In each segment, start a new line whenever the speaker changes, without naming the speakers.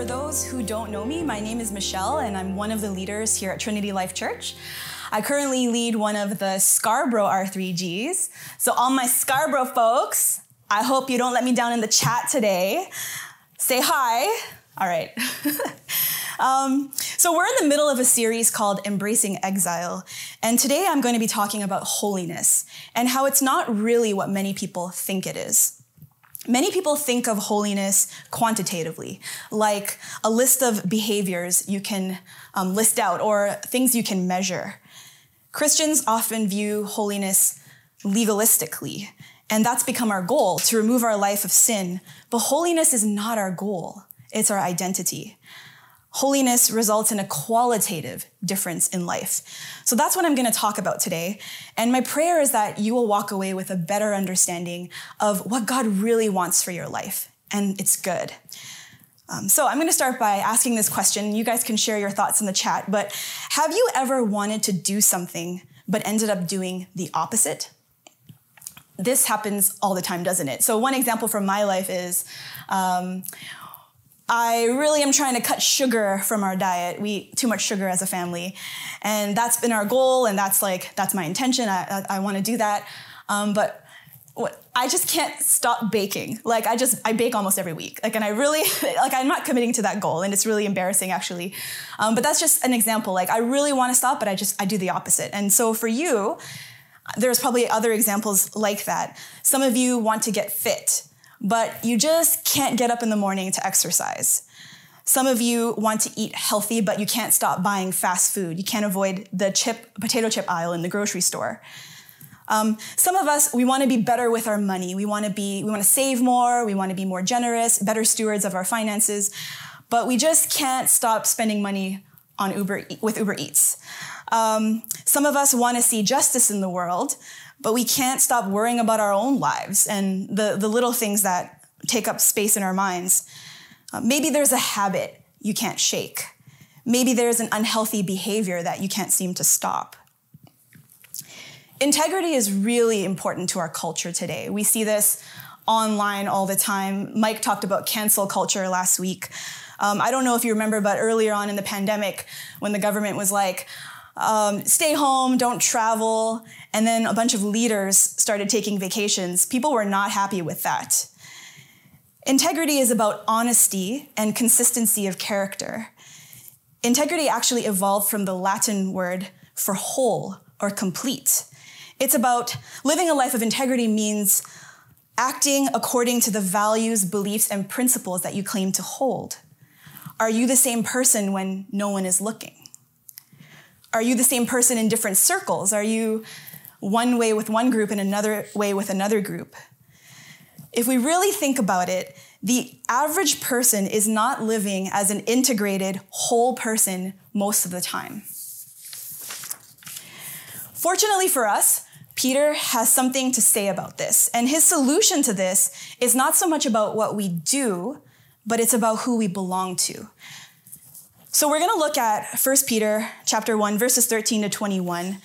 For those who don't know me, my name is Michelle, and I'm one of the leaders here at Trinity Life Church. I currently lead one of the Scarborough R3Gs. So, all my Scarborough folks, I hope you don't let me down in the chat today. Say hi. All right. um, so, we're in the middle of a series called Embracing Exile. And today I'm going to be talking about holiness and how it's not really what many people think it is. Many people think of holiness quantitatively, like a list of behaviors you can um, list out or things you can measure. Christians often view holiness legalistically, and that's become our goal to remove our life of sin. But holiness is not our goal, it's our identity. Holiness results in a qualitative difference in life. So that's what I'm going to talk about today. And my prayer is that you will walk away with a better understanding of what God really wants for your life. And it's good. Um, so I'm going to start by asking this question. You guys can share your thoughts in the chat. But have you ever wanted to do something but ended up doing the opposite? This happens all the time, doesn't it? So, one example from my life is um, I really am trying to cut sugar from our diet. We eat too much sugar as a family. And that's been our goal, and that's like, that's my intention. I, I, I want to do that. Um, but what, I just can't stop baking. Like I just, I bake almost every week. Like, and I really, like I'm not committing to that goal, and it's really embarrassing actually. Um, but that's just an example. Like I really want to stop, but I just, I do the opposite. And so for you, there's probably other examples like that. Some of you want to get fit but you just can't get up in the morning to exercise. Some of you want to eat healthy, but you can't stop buying fast food. You can't avoid the chip, potato chip aisle in the grocery store. Um, some of us, we want to be better with our money. We want to be, we want to save more. We want to be more generous, better stewards of our finances, but we just can't stop spending money on Uber with Uber Eats. Um, some of us want to see justice in the world, but we can't stop worrying about our own lives and the, the little things that take up space in our minds. Uh, maybe there's a habit you can't shake. Maybe there's an unhealthy behavior that you can't seem to stop. Integrity is really important to our culture today. We see this online all the time. Mike talked about cancel culture last week. Um, I don't know if you remember, but earlier on in the pandemic, when the government was like, um, stay home, don't travel. And then a bunch of leaders started taking vacations. People were not happy with that. Integrity is about honesty and consistency of character. Integrity actually evolved from the Latin word for whole or complete. It's about living a life of integrity means acting according to the values, beliefs, and principles that you claim to hold. Are you the same person when no one is looking? Are you the same person in different circles? Are you one way with one group and another way with another group? If we really think about it, the average person is not living as an integrated whole person most of the time. Fortunately for us, Peter has something to say about this. And his solution to this is not so much about what we do, but it's about who we belong to. So we're going to look at 1 Peter chapter 1 verses 13 to 21.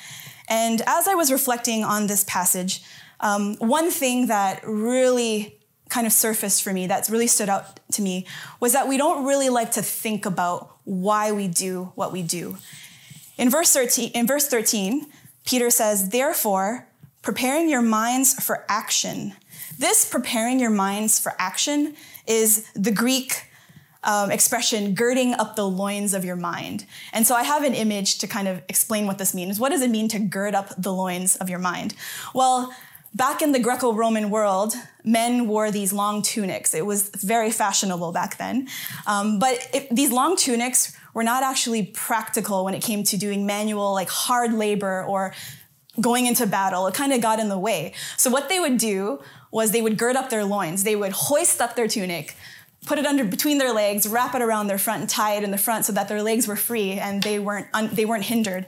And as I was reflecting on this passage, um, one thing that really kind of surfaced for me, that's really stood out to me, was that we don't really like to think about why we do what we do. In verse 13, in verse 13 Peter says, Therefore, preparing your minds for action. This preparing your minds for action is the Greek um, expression, girding up the loins of your mind. And so I have an image to kind of explain what this means. What does it mean to gird up the loins of your mind? Well, back in the Greco Roman world, men wore these long tunics. It was very fashionable back then. Um, but it, these long tunics were not actually practical when it came to doing manual, like hard labor or going into battle. It kind of got in the way. So what they would do was they would gird up their loins. They would hoist up their tunic, put it under between their legs, wrap it around their front, and tie it in the front so that their legs were free and they weren't un- they weren't hindered.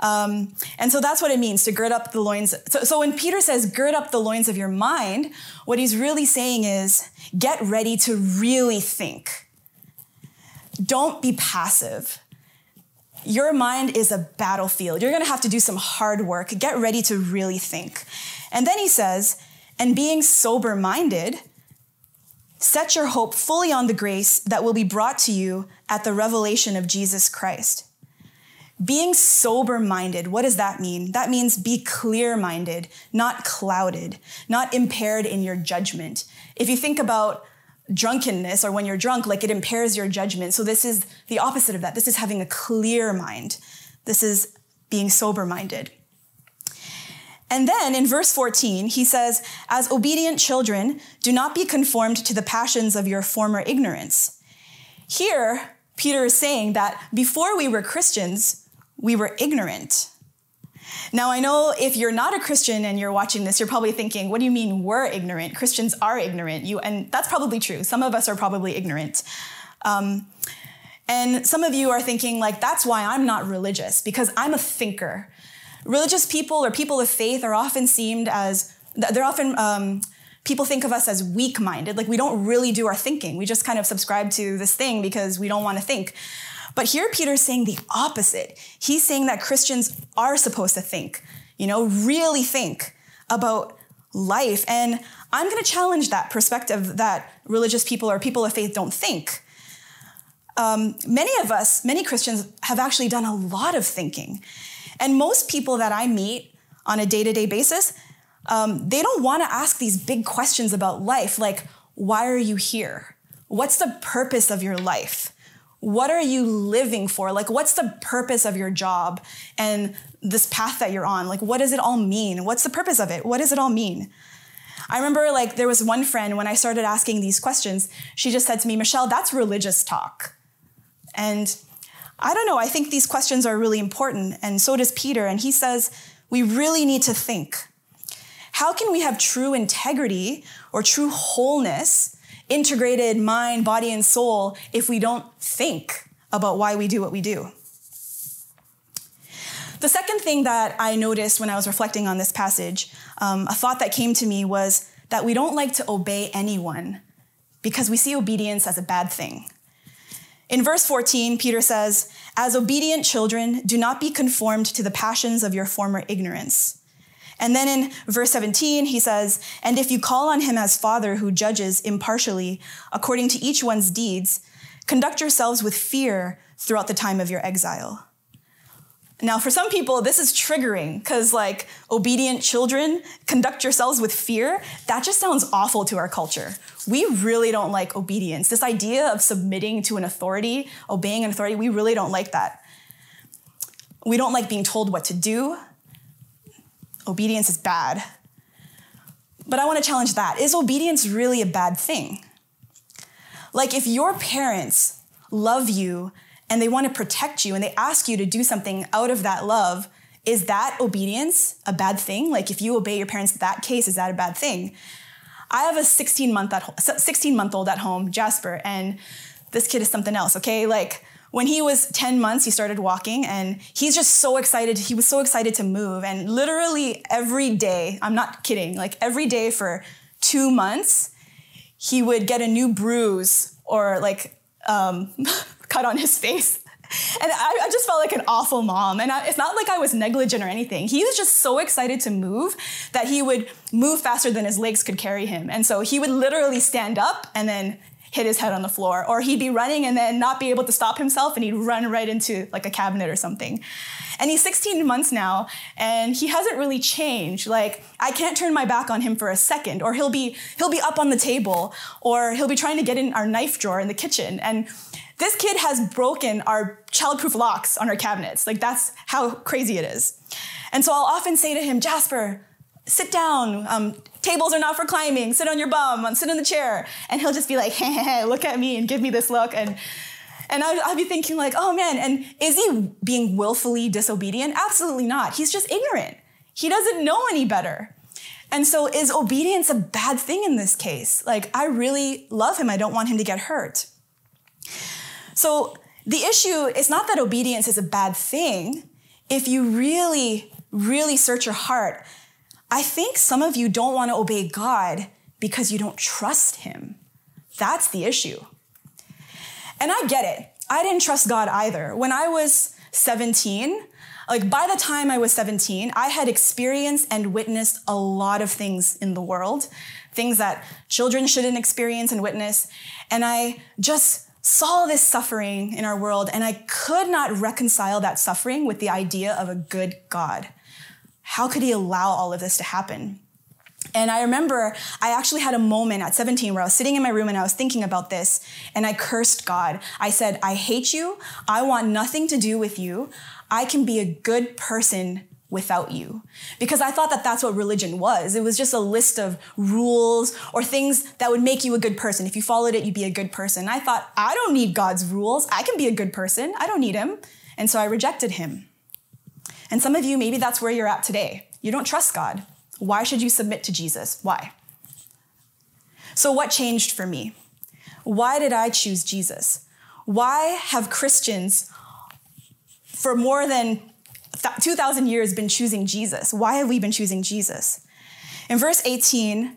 Um, and so that's what it means to gird up the loins. So, so when Peter says gird up the loins of your mind, what he's really saying is get ready to really think. Don't be passive. Your mind is a battlefield. You're going to have to do some hard work. Get ready to really think. And then he says, and being sober minded, set your hope fully on the grace that will be brought to you at the revelation of Jesus Christ. Being sober minded, what does that mean? That means be clear minded, not clouded, not impaired in your judgment. If you think about drunkenness or when you're drunk, like it impairs your judgment. So this is the opposite of that. This is having a clear mind. This is being sober minded. And then in verse 14, he says, As obedient children, do not be conformed to the passions of your former ignorance. Here, Peter is saying that before we were Christians, we were ignorant. Now, I know if you're not a Christian and you're watching this, you're probably thinking, what do you mean we're ignorant? Christians are ignorant. You, and that's probably true. Some of us are probably ignorant. Um, and some of you are thinking, like, that's why I'm not religious, because I'm a thinker. Religious people or people of faith are often seemed as, they're often, um, people think of us as weak minded. Like, we don't really do our thinking. We just kind of subscribe to this thing because we don't want to think. But here Peter's saying the opposite. He's saying that Christians are supposed to think, you know, really think about life. And I'm going to challenge that perspective that religious people or people of faith don't think. Um, many of us, many Christians, have actually done a lot of thinking. And most people that I meet on a day to day basis, um, they don't want to ask these big questions about life, like, why are you here? What's the purpose of your life? what are you living for? Like, what's the purpose of your job and this path that you're on? Like, what does it all mean? What's the purpose of it? What does it all mean? I remember, like, there was one friend when I started asking these questions, she just said to me, Michelle, that's religious talk. And I don't know, I think these questions are really important, and so does Peter. And he says, we really need to think. How can we have true integrity or true wholeness integrated mind, body, and soul if we don't think about why we do what we do. The second thing that I noticed when I was reflecting on this passage, um, a thought that came to me was that we don't like to obey anyone because we see obedience as a bad thing. In verse 14, Peter says, As obedient children, do not be conformed to the passions of your former ignorance. And then in verse 17, he says, And if you call on him as Father who judges impartially according to each one's deeds, conduct yourselves with fear throughout the time of your exile. Now, for some people, this is triggering because, like, obedient children, conduct yourselves with fear. That just sounds awful to our culture. We really don't like obedience. This idea of submitting to an authority, obeying an authority, we really don't like that. We don't like being told what to do obedience is bad. But I want to challenge that. Is obedience really a bad thing? Like, if your parents love you and they want to protect you and they ask you to do something out of that love, is that obedience a bad thing? Like, if you obey your parents, that case, is that a bad thing? I have a 16 month, at, 16 month old at home, Jasper, and this kid is something else, okay? Like, when he was 10 months, he started walking and he's just so excited. He was so excited to move. And literally every day, I'm not kidding, like every day for two months, he would get a new bruise or like um, cut on his face. And I, I, just felt like an awful mom. And I, it's not like I was negligent or anything. He was just so excited to move that he would move faster than his legs could carry him. And so he would literally stand up and then hit his head on the floor, or he'd be running and then not be able to stop himself and he'd run right into like a cabinet or something. And he's 16 months now and he hasn't really changed. Like I can't turn my back on him for a second or he'll be he'll be up on the table or he'll be trying to get in our knife drawer in the kitchen and this kid has broken our childproof locks on our cabinets. Like that's how crazy it is. And so I'll often say to him, Jasper, sit down. Um, tables are not for climbing. Sit on your bum. Sit in the chair. And he'll just be like, hey, hey, hey, look at me and give me this look. And and I'd, I'd be thinking like, oh man, and is he being willfully disobedient? Absolutely not. He's just ignorant. He doesn't know any better. And so, is obedience a bad thing in this case? Like, I really love him. I don't want him to get hurt. So, the issue is not that obedience is a bad thing. If you really, really search your heart, I think some of you don't want to obey God because you don't trust him. That's the issue. And I get it. I didn't trust God either. When I was 17, like by the time I was 17, I had experienced and witnessed a lot of things in the world, things that children shouldn't experience and witness. And I just saw this suffering in our world and I could not reconcile that suffering with the idea of a good God. How could he allow all of this to happen? And I remember I actually had a moment at 17 where I was sitting in my room and I was thinking about this and I cursed God. I said, I hate you. I want nothing to do with you. I can be a good person without you. Because I thought that that's what religion was. It was just a list of rules or things that would make you a good person. If you followed it, you'd be a good person. I thought, I don't need God's rules. I can be a good person. I don't need him. And so I rejected him. And some of you, maybe that's where you're at today. You don't trust God. Why should you submit to Jesus? Why? So, what changed for me? Why did I choose Jesus? Why have Christians for more than 2,000 years been choosing Jesus? Why have we been choosing Jesus? In verse 18,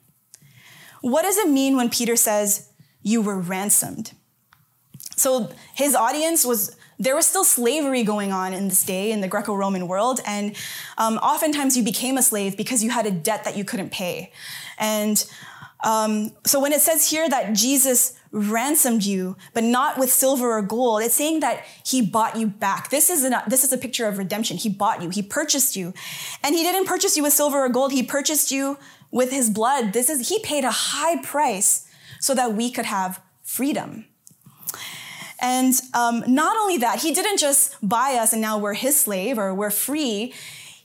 What does it mean when Peter says, You were ransomed? So his audience was, there was still slavery going on in this day in the Greco Roman world. And um, oftentimes you became a slave because you had a debt that you couldn't pay. And um, so when it says here that Jesus ransomed you, but not with silver or gold, it's saying that he bought you back. This is, an, this is a picture of redemption. He bought you, he purchased you. And he didn't purchase you with silver or gold, he purchased you with his blood. This is, he paid a high price so that we could have freedom. And um, not only that, he didn't just buy us and now we're his slave or we're free.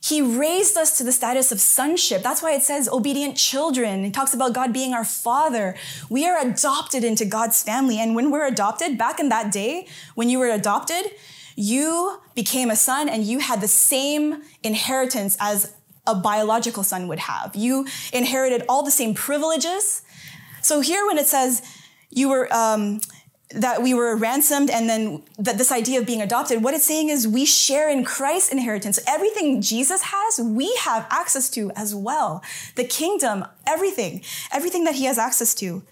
He raised us to the status of sonship. That's why it says obedient children. It talks about God being our father. We are adopted into God's family. And when we're adopted, back in that day, when you were adopted, you became a son and you had the same inheritance as a biological son would have. You inherited all the same privileges. So here, when it says you were, um, that we were ransomed and then that this idea of being adopted, what it's saying is we share in Christ's inheritance. Everything Jesus has, we have access to as well. The kingdom, everything, everything that he has access to.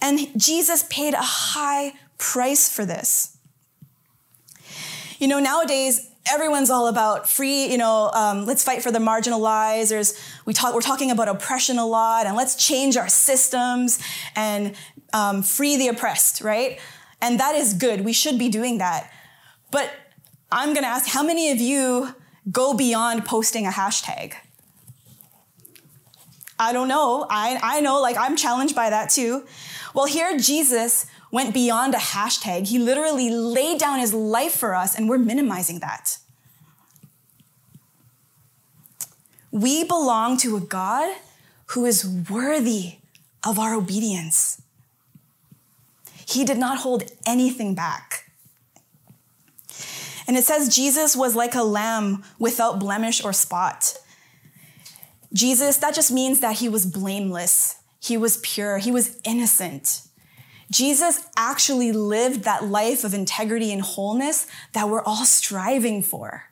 And Jesus paid a high price for this. You know, nowadays, everyone's all about free, you know, um, let's fight for the marginalized. We talk, we're talking about oppression a lot, and let's change our systems and um, free the oppressed, right? And that is good. We should be doing that. But I'm going to ask how many of you go beyond posting a hashtag? I don't know. I, I know, like, I'm challenged by that too. Well, here Jesus went beyond a hashtag. He literally laid down his life for us, and we're minimizing that. We belong to a God who is worthy of our obedience. He did not hold anything back. And it says Jesus was like a lamb without blemish or spot. Jesus, that just means that he was blameless, he was pure, he was innocent. Jesus actually lived that life of integrity and wholeness that we're all striving for.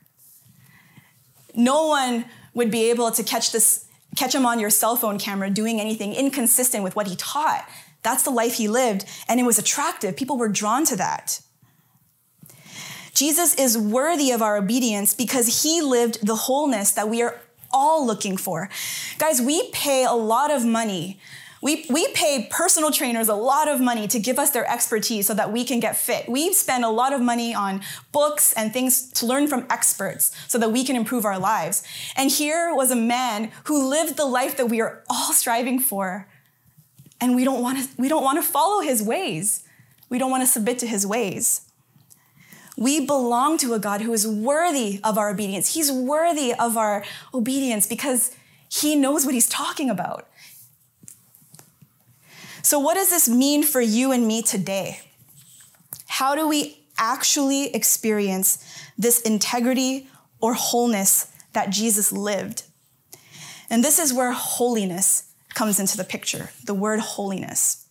No one would be able to catch this catch him on your cell phone camera doing anything inconsistent with what he taught. That's the life he lived and it was attractive. People were drawn to that. Jesus is worthy of our obedience because he lived the wholeness that we are all looking for. Guys, we pay a lot of money We, we pay personal trainers a lot of money to give us their expertise so that we can get fit. We spend a lot of money on books and things to learn from experts so that we can improve our lives. And here was a man who lived the life that we are all striving for. And we don't want to, we don't want to follow his ways. We don't want to submit to his ways. We belong to a God who is worthy of our obedience. He's worthy of our obedience because he knows what he's talking about. So, what does this mean for you and me today? How do we actually experience this integrity or wholeness that Jesus lived? And this is where holiness comes into the picture the word holiness.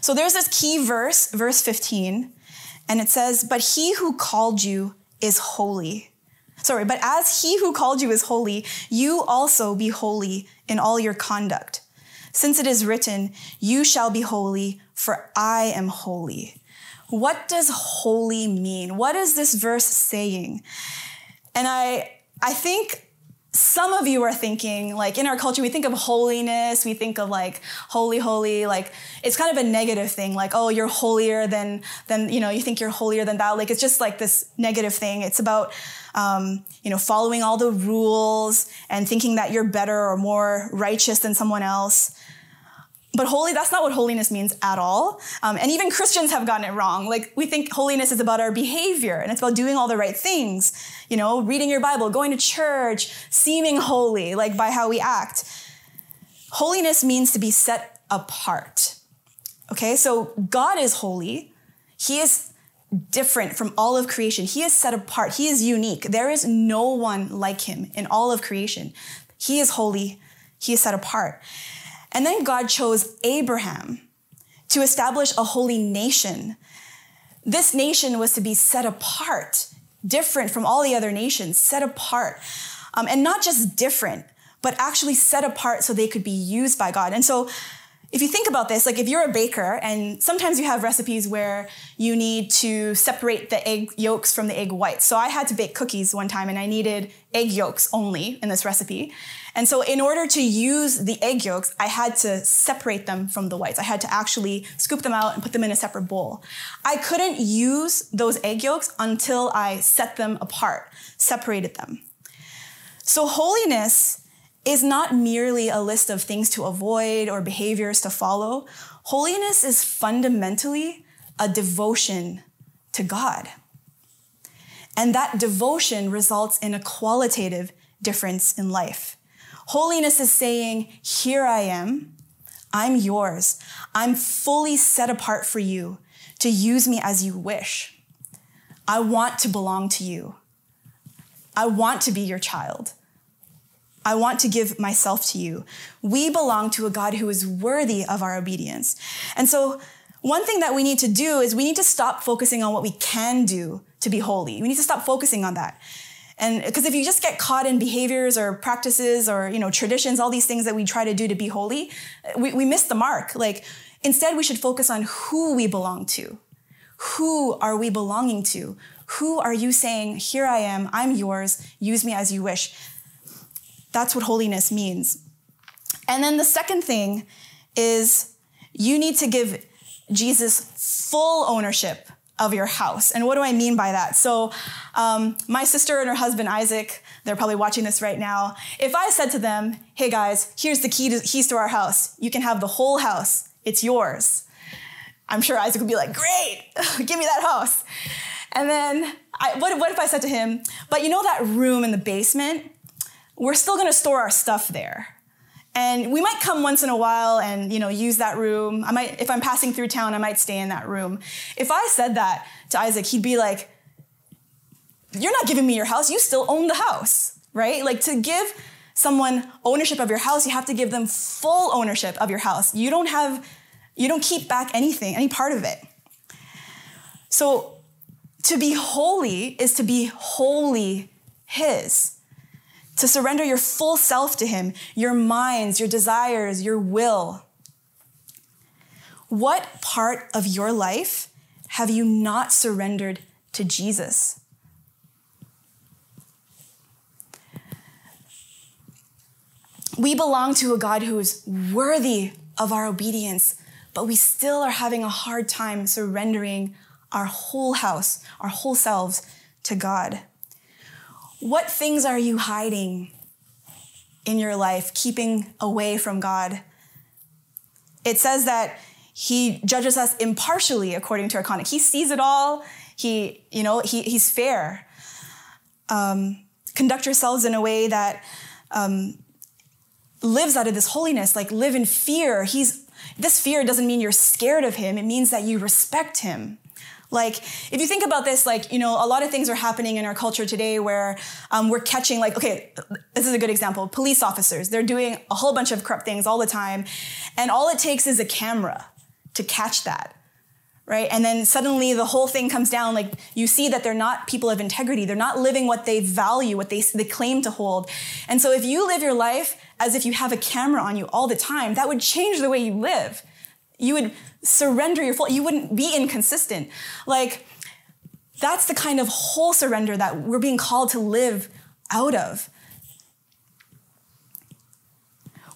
So, there's this key verse, verse 15, and it says, But he who called you is holy. Sorry, but as he who called you is holy, you also be holy in all your conduct since it is written, You shall be holy, for I am holy. What does holy mean? What is this verse saying? And I, I think some of you are thinking, like in our culture, we think of holiness, we think of like holy, holy, like it's kind of a negative thing, like, oh, you're holier than, than, you know, you think you're holier than thou. Like it's just like this negative thing. It's about, um, you know, following all the rules and thinking that you're better or more righteous than someone else. But holy, that's not what holiness means at all. Um, and even Christians have gotten it wrong. Like, we think holiness is about our behavior and it's about doing all the right things, you know, reading your Bible, going to church, seeming holy, like by how we act. Holiness means to be set apart. Okay, so God is holy. He is different from all of creation. He is set apart. He is unique. There is no one like him in all of creation. He is holy. He is set apart. And then God chose Abraham to establish a holy nation. This nation was to be set apart, different from all the other nations, set apart. Um, and not just different, but actually set apart so they could be used by God. And so if you think about this, like if you're a baker and sometimes you have recipes where you need to separate the egg yolks from the egg whites. So I had to bake cookies one time and I needed egg yolks only in this recipe. And so in order to use the egg yolks, I had to separate them from the whites. I had to actually scoop them out and put them in a separate bowl. I couldn't use those egg yolks until I set them apart, separated them. So holiness is not merely a list of things to avoid or behaviors to follow. Holiness is fundamentally a devotion to God. And that devotion results in a qualitative difference in life. Holiness is saying, Here I am, I'm yours, I'm fully set apart for you to use me as you wish. I want to belong to you. I want to be your child. I want to give myself to you. We belong to a God who is worthy of our obedience. And so, one thing that we need to do is we need to stop focusing on what we can do to be holy. We need to stop focusing on that. And because if you just get caught in behaviors or practices or, you know, traditions, all these things that we try to do to be holy, we, we miss the mark. Like, instead, we should focus on who we belong to. Who are we belonging to? Who are you saying, here I am, I'm yours, use me as you wish? That's what holiness means. And then the second thing is you need to give Jesus full ownership of your house. And what do I mean by that? So, um, my sister and her husband Isaac, they're probably watching this right now. If I said to them, "Hey guys, here's the key to, keys to our house. You can have the whole house. It's yours." I'm sure Isaac would be like, "Great, give me that house." And then, I, what, what if I said to him, "But you know that room in the basement? We're still going to store our stuff there. And we might come once in a while and, you know, use that room. I might, if I'm passing through town, I might stay in that room. If I said that to Isaac, he'd be like, you're not giving me your house. You still own the house, right? Like to give someone ownership of your house, you have to give them full ownership of your house. You don't have, you don't keep back anything, any part of it. So to be holy is to be wholly His to surrender your full self to Him, your minds, your desires, your will. What part of your life have you not surrendered to Jesus? we belong to a God who is worthy of our obedience, but we still are having a hard time surrendering our whole house, our whole selves to God. What things are you hiding in your life, keeping away from God? It says that he judges us impartially according to our conduct. He sees it all. He, you know, he, he's fair. Um, conduct yourselves in a way that um, lives out of this holiness, like live in fear. He's this fear doesn't mean you're scared of him. It means that you respect him. Like, if you think about this, like, you know, a lot of things are happening in our culture today where um, we're catching, like, okay, this is a good example. Police officers, they're doing a whole bunch of corrupt things all the time. And all it takes is a camera to catch that right? And then suddenly the whole thing comes down. Like you see that they're not people of integrity. They're not living what they value, what they, they claim to hold. And so if you live your life as if you have a camera on you all the time, that would change the way you live. You would surrender your full, you wouldn't be inconsistent. Like that's the kind of whole surrender that we're being called to live out of.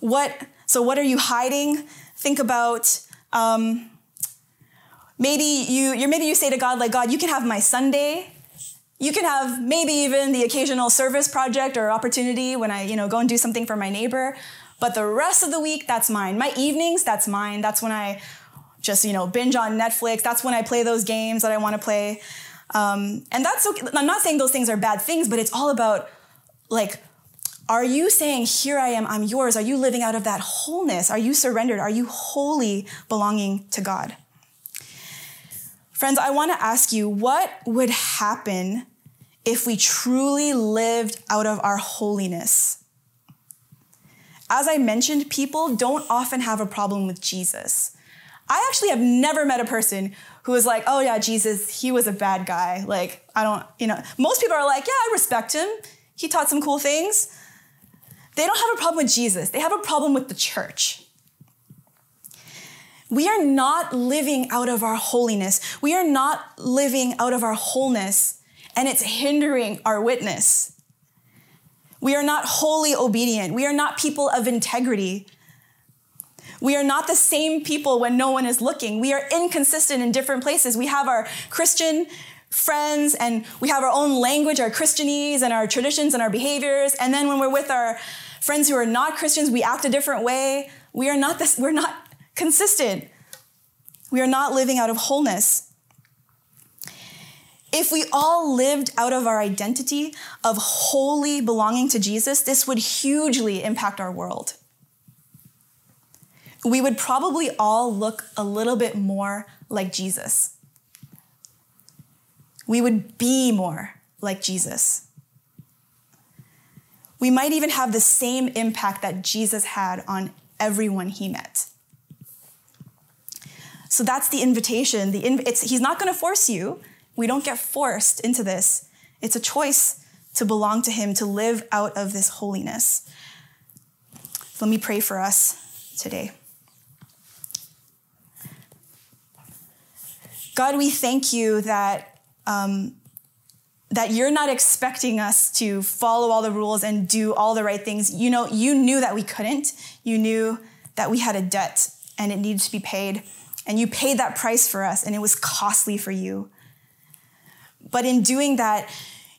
What, so what are you hiding? Think about, um, Maybe you, you maybe you say to God, like, God, you can have my Sunday. You can have maybe even the occasional service project or opportunity when I, you know, go and do something for my neighbor. But the rest of the week, that's mine. My evenings, that's mine. That's when I just, you know, binge on Netflix. That's when I play those games that I want to play. Um, and that's okay. I'm not saying those things are bad things, but it's all about like, are you saying, Here I am, I'm yours? Are you living out of that wholeness? Are you surrendered? Are you wholly belonging to God? Friends, I want to ask you what would happen if we truly lived out of our holiness? As I mentioned, people don't often have a problem with Jesus. I actually have never met a person who was like, oh yeah, Jesus, he was a bad guy. Like, I don't, you know, most people are like, yeah, I respect him. He taught some cool things. They don't have a problem with Jesus, they have a problem with the church we are not living out of our holiness. We are not living out of our wholeness, and it's hindering our witness. We are not wholly obedient. We are not people of integrity. We are not the same people when no one is looking. We are inconsistent in different places. We have our Christian friends and we have our own language, our Christianese and our traditions and our behaviors. And then when we're with our friends who are not Christians, we act a different way. We are not this, we're not consistent. We are not living out of wholeness. If we all lived out of our identity of wholly belonging to Jesus, this would hugely impact our world. We would probably all look a little bit more like Jesus. We would be more like Jesus. We might even have the same impact that Jesus had on everyone he met. So that's the invitation. The inv- he's not going to force you. We don't get forced into this. It's a choice to belong to him, to live out of this holiness. Let me pray for us today. God, we thank you that, um, that you're not expecting us to follow all the rules and do all the right things. You know, you knew that we couldn't. You knew that we had a debt and it needed to be paid. And you paid that price for us, and it was costly for you. But in doing that,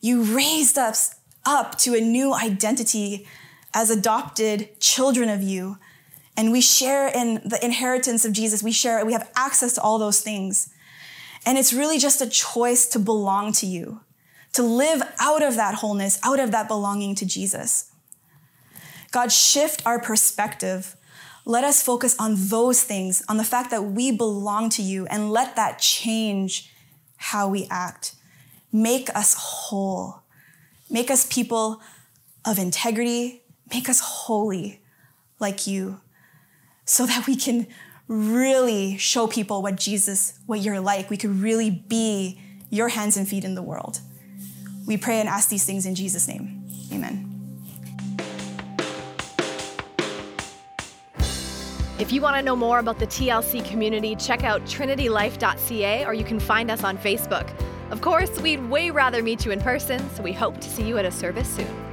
you raised us up to a new identity as adopted children of you. And we share in the inheritance of Jesus. We share, we have access to all those things. And it's really just a choice to belong to you, to live out of that wholeness, out of that belonging to Jesus. God, shift our perspective let us focus on those things, on the fact that we belong to you, and let that change how we act. Make us whole. Make us people of integrity. Make us holy like you so that we can really show people what Jesus, what you're like. We could really be your hands and feet in the world. We pray and ask these things in Jesus' name. Amen.
If you want to know more about the TLC community, check out trinitylife.ca or you can find us on Facebook. Of course, we'd way rather meet you in person, so we hope to see you at a service soon.